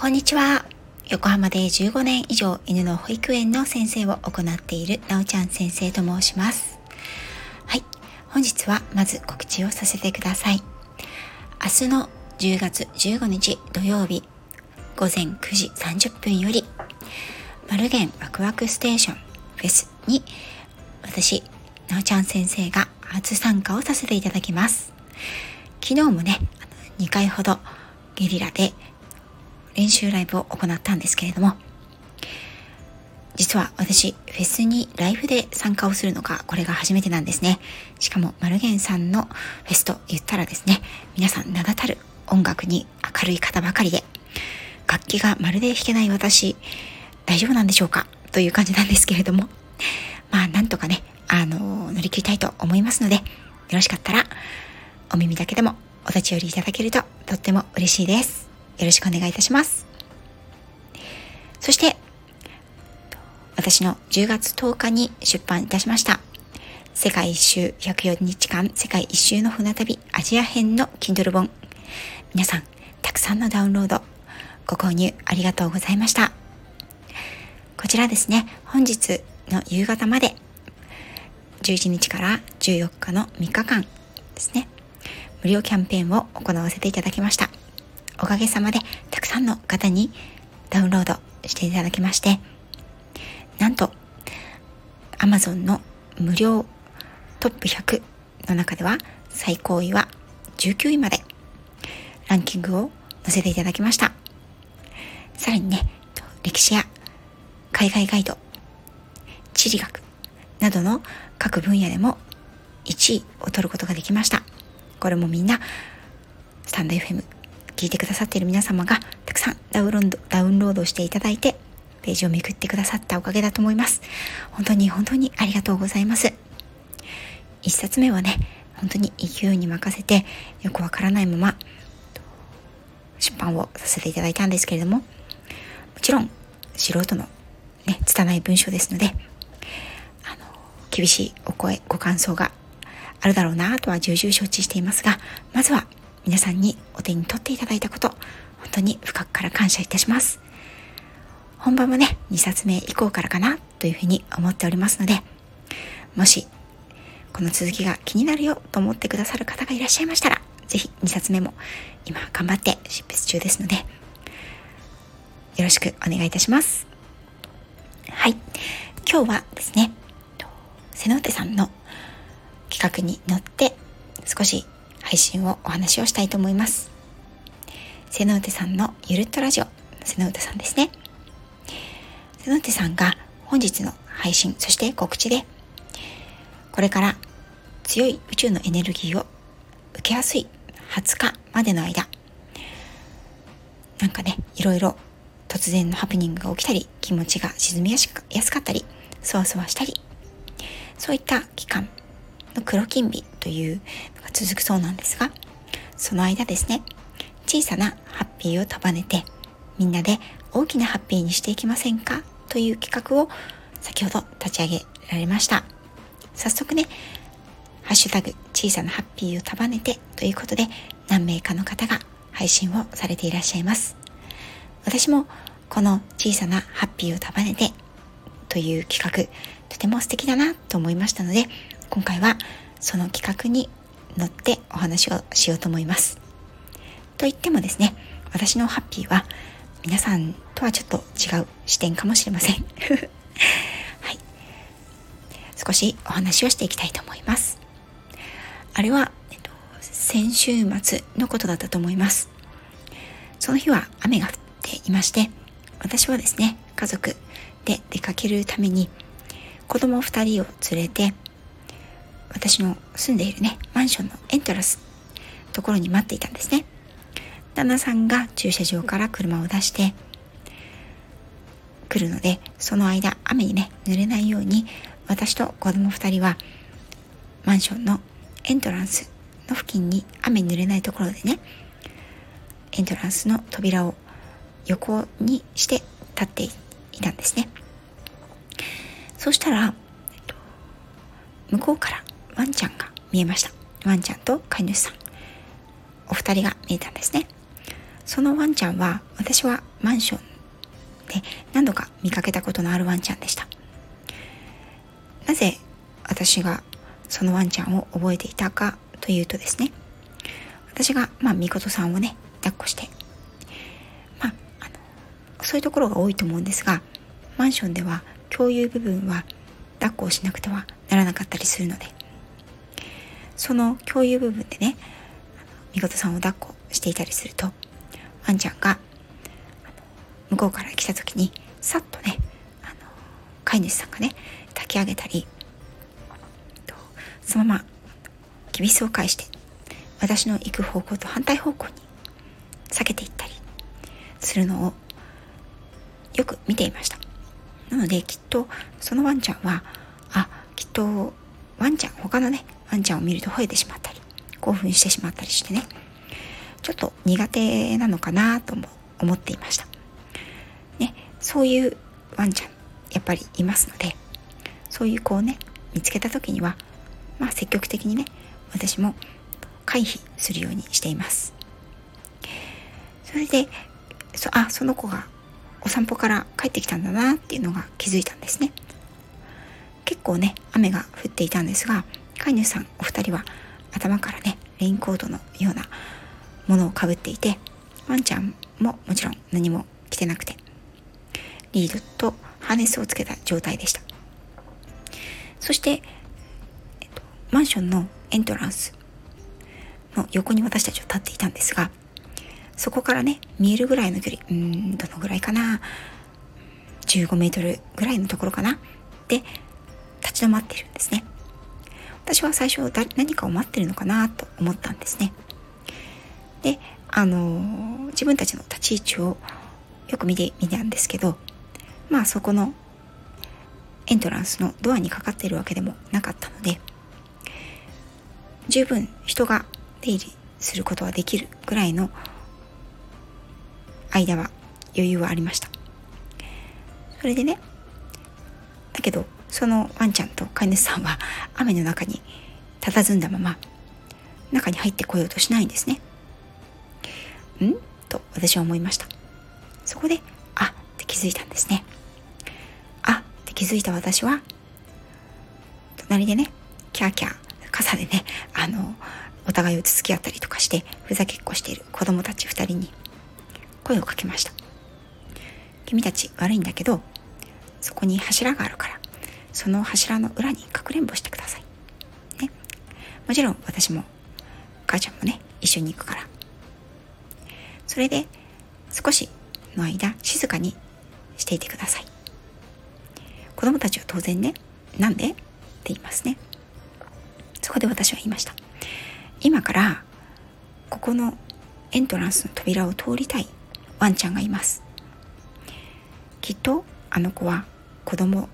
こんにちは。横浜で15年以上犬の保育園の先生を行っているなおちゃん先生と申します。はい。本日はまず告知をさせてください。明日の10月15日土曜日午前9時30分よりマルゲンワクワクステーションフェスに私、なおちゃん先生が初参加をさせていただきます。昨日もね、2回ほどゲリラで練習ライブを行ったんですけれども、実は私、フェスにライブで参加をするのがこれが初めてなんですね。しかも、マルゲンさんのフェスと言ったらですね、皆さん名だたる音楽に明るい方ばかりで、楽器がまるで弾けない私、大丈夫なんでしょうか？という感じなんですけれども、まあ、なんとかね、あの、乗り切りたいと思いますので、よろしかったら、お耳だけでもお立ち寄りいただけるととっても嬉しいです。よろしくお願いいたします。そして、私の10月10日に出版いたしました。世界一周104日間世界一周の船旅アジア編の Kindle 本。皆さん、たくさんのダウンロード、ご購入ありがとうございました。こちらですね、本日の夕方まで、11日から14日の3日間ですね、無料キャンペーンを行わせていただきました。おかげさまでたくさんの方にダウンロードしていただきまして、なんと Amazon の無料トップ100の中では最高位は19位までランキングを載せていただきました。さらにね、歴史や海外ガイド、地理学などの各分野でも1位を取ることができました。これもみんなスタンド FM 聞いてくださっている皆様がたくさんダウンロードダウンロードしていただいて、ページをめくってくださったおかげだと思います。本当に本当にありがとうございます。一冊目はね、本当に勢いに任せて、よくわからないまま、出版をさせていただいたんですけれども、もちろん、素人のね、拙い文章ですので、あの、厳しいお声、ご感想があるだろうなとは重々承知していますが、まずは皆さんにお手に取っていただいたこと、本当に深くから感謝いたします。本番もね、2冊目以降からかなというふうに思っておりますので、もし、この続きが気になるよと思ってくださる方がいらっしゃいましたら、ぜひ2冊目も今頑張って執筆中ですので、よろしくお願いいたします。はい。今日はですね、瀬野手さんの企画に乗って少し配信をお話をしたいと思います。瀬野手さんのゆるっとラジオ、瀬野手さんですね。瀬野手さんが本日の配信、そして告知で、これから強い宇宙のエネルギーを受けやすい20日までの間、なんかね、いろいろ突然のハプニングが起きたり、気持ちが沈みやすかったり、そわそわしたり、そういった期間の黒金日という続くそうなんですが、その間ですね、小さなハッピーを束ねて、みんなで大きなハッピーにしていきませんかという企画を先ほど立ち上げられました。早速ね、ハッシュタグ小さなハッピーを束ねてということで何名かの方が配信をされていらっしゃいます。私もこの小さなハッピーを束ねてという企画とても素敵だなと思いましたので今回はその企画に乗ってお話をしようと思います。と言ってもですね、私のハッピーは皆さんとはちょっと違う視点かもしれません。はい。少しお話をしていきたいと思います。あれは、えっと、先週末のことだったと思います。その日は雨が降っていまして、私はですね、家族で出かけるために子供2人を連れて私の住んでいるね、マンションのエントランスところに待っていたんですね。旦那さんが駐車場から車を出して来るので、その間雨にね、濡れないように私と子供2人はマンションのエントランスの付近に雨に濡れないところでね、エントランスの扉を横にして立っていたんですね。そしたら、向こうからワンちゃんが見えました。ワンちゃんと飼い主さん。お二人が見えたんですね。そのワンちゃんは、私はマンションで何度か見かけたことのあるワンちゃんでしたなぜ私がそのワンちゃんを覚えていたかというとですね私がまあみことさんをね抱っこしてまああのそういうところが多いと思うんですがマンションでは共有部分は抱っこをしなくてはならなかったりするのでその共有部分でねみことさんを抱っこしていたりするとワンちゃんが向こうから来た時にさっとねあの飼い主さんがね抱き上げたりそのままきびすを返して私の行く方向と反対方向に避けていったりするのをよく見ていました。なのできっとそのワンちゃんはあきっとンちゃん他のねワンちゃんを見ると吠えてしまったり興奮してしまったりしてね。ちょっと苦手なのかなとも思っていました。ねそういうワンちゃんやっぱりいますのでそういう子をね見つけた時にはまあ積極的にね私も回避するようにしています。それでそあその子がお散歩から帰ってきたんだなっていうのが気づいたんですね。結構ね雨が降っていたんですが飼い主さんお二人は頭からねレインコートのようなものをかぶっていてワンちゃんももちろん何も着てなくてリードとハーネスをつけた状態でした。そして、えっと、マンションのエントランスの横に私たちは立っていたんですがそこからね見えるぐらいの距離うんどのぐらいかな15メートルぐらいのところかなで立ち止まっているんですね。私は最初何かを待ってるのかなと思ったんですね。であの自分たちの立ち位置をよく見てみたんですけどまあそこのエントランスのドアにかかっているわけでもなかったので十分人が出入りすることはできるぐらいの間は余裕はありました。それでねだけどそのワンちゃんと飼い主さんは雨の中に佇んだまま中に入ってこようとしないんですね。ん？と私は思いました。そこであって気づいたんですね。あって気づいた私は隣でねキャーキャー傘でねあのお互いをつつき合ったりとかしてふざけっこしている子供たち2人に声をかけました。君たち悪いんだけどそこに柱があるからその柱の裏にかくれんぼしてください。ね。もちろん私も母ちゃんもね一緒に行くから。それで少しの間静かにしていてください。子供たちは当然ねなんで？って言いますね。そこで私は言いました。今からここのエントランスの扉を通りたいワンちゃんがいます。きっとあの子は子供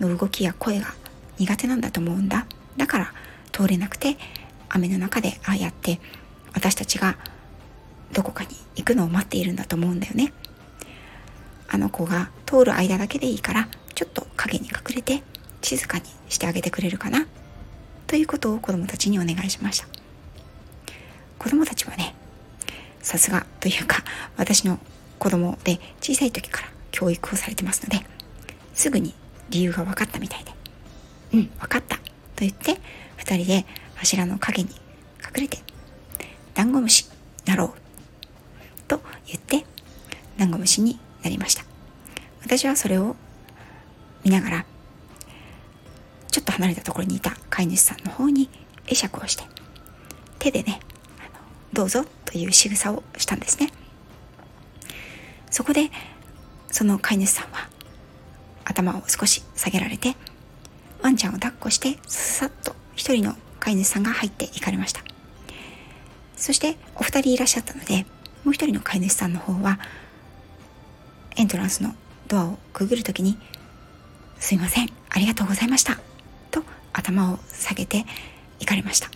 の動きや声が苦手なんだと思うんだ。だから通れなくて雨の中でああやって私たちがどこかに行くのを待っているんだと思うんだよね。あの子が通る間だけでいいからちょっと影に隠れて静かにしてあげてくれるかな。ということを子供たちにお願いしました。子供たちはねさすがというか私の子供で小さい時から教育をされてますのですぐに理由が分かったみたいで「うん分かった」と言って2人で柱の陰に隠れてダンゴムシなろう。と言ってダンゴムシになりました。私はそれを見ながらちょっと離れたところにいた飼い主さんの方に会釈をして手でねどうぞという仕草をしたんですね。そこでその飼い主さんは頭を少し下げられてワンちゃんを抱っこしてさっと一人の飼い主さんが入っていかれました。そしてお二人いらっしゃったのでもう一人の飼い主さんの方はエントランスのドアをくぐる時に「すいませんありがとうございました」と頭を下げて行かれました。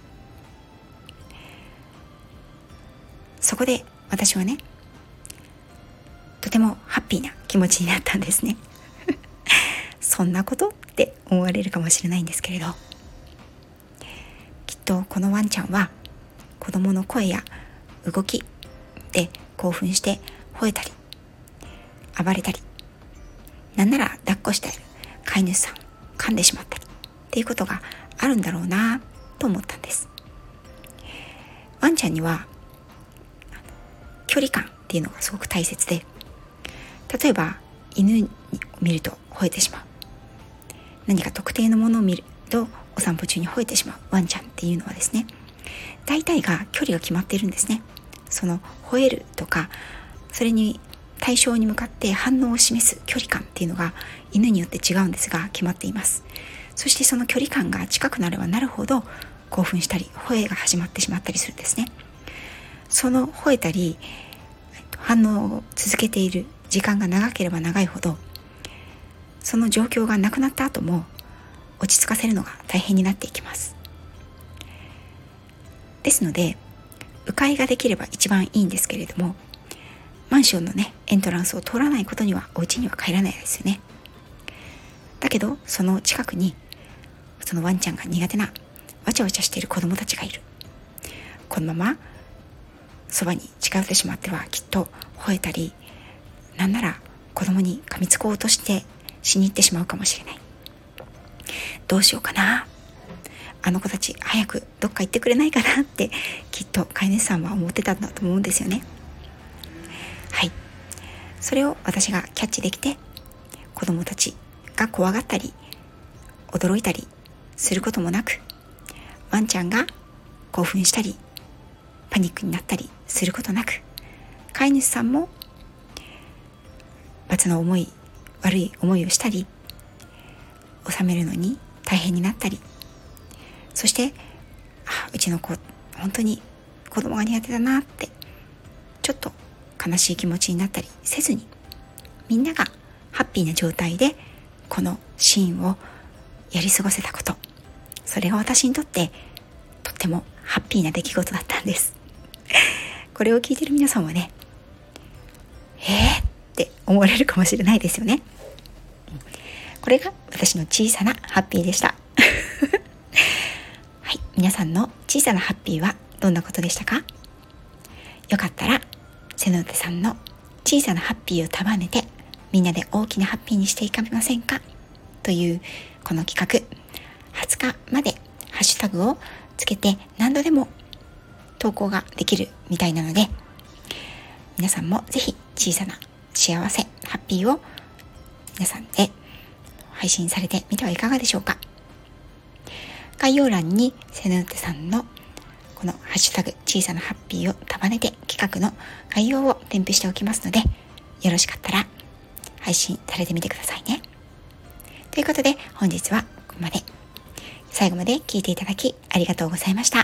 そこで私はねとてもハッピーな気持ちになったんですね。そんなことって思われるかもしれないんですけれど。きっとこのワンちゃんは子供の声や動きで興奮して吠えたり暴れたりなんなら抱っこして飼い主さん噛んでしまったりっていうことがあるんだろうなと思ったんです。ワンちゃんには距離感っていうのがすごく大切で例えば犬を見ると吠えてしまう。何か特定のものを見るとお散歩中に吠えてしまうワンちゃんっていうのはですね大体が距離が決まっているんですね。その吠えるとかそれに対象に向かって反応を示す距離感っていうのが犬によって違うんですが決まっています。そしてその距離感が近くなればなるほど興奮したり吠えが始まってしまったりするんですね。その吠えたり反応を続けている時間が長ければ長いほどその状況がなくなった後も落ち着かせるのが大変になっていきます。ですので迂回ができれば一番いいんですけれどもマンションのねエントランスを通らないことにはお家には帰らないですよね。だけどその近くにそのワンちゃんが苦手なわちゃわちゃしている子供たちがいる。このままそばに近寄ってしまってはきっと吠えたりなんなら子供に噛みつこうとしてしに行ってしまうかもしれない。どうしようかな。あの子たち早くどっか行ってくれないかなってきっと飼い主さんは思ってたんだと思うんですよね。はい。それを私がキャッチできて子供たちが怖がったり驚いたりすることもなくワンちゃんが興奮したりパニックになったりすることなく飼い主さんも罰の思い悪い思いをしたり収めるのに大変になったり。そしてあうちの子本当に子供が苦手だなってちょっと悲しい気持ちになったりせずにみんながハッピーな状態でこのシーンをやり過ごせたこと。それが私にとってとってもハッピーな出来事だったんです。これを聞いてる皆さんはねえー、思われるかもしれないですよね。これが私の小さなハッピーでした。はい。皆さんの小さなハッピーはどんなことでしたか？よかったら瀬野手さんの小さなハッピーを束ねてみんなで大きなハッピーにしていかませんか？というこの企画。20日までハッシュタグをつけて何度でも投稿ができるみたいなので皆さんもぜひ小さな幸せハッピーを皆さんで配信されてみてはいかがでしょうか概要欄にセヌーテさんのこのハッシュタグ小さなハッピーを束ねて企画の概要を添付しておきますのでよろしかったら配信されてみてくださいね。ということで本日はここまで最後まで聞いていただきありがとうございました。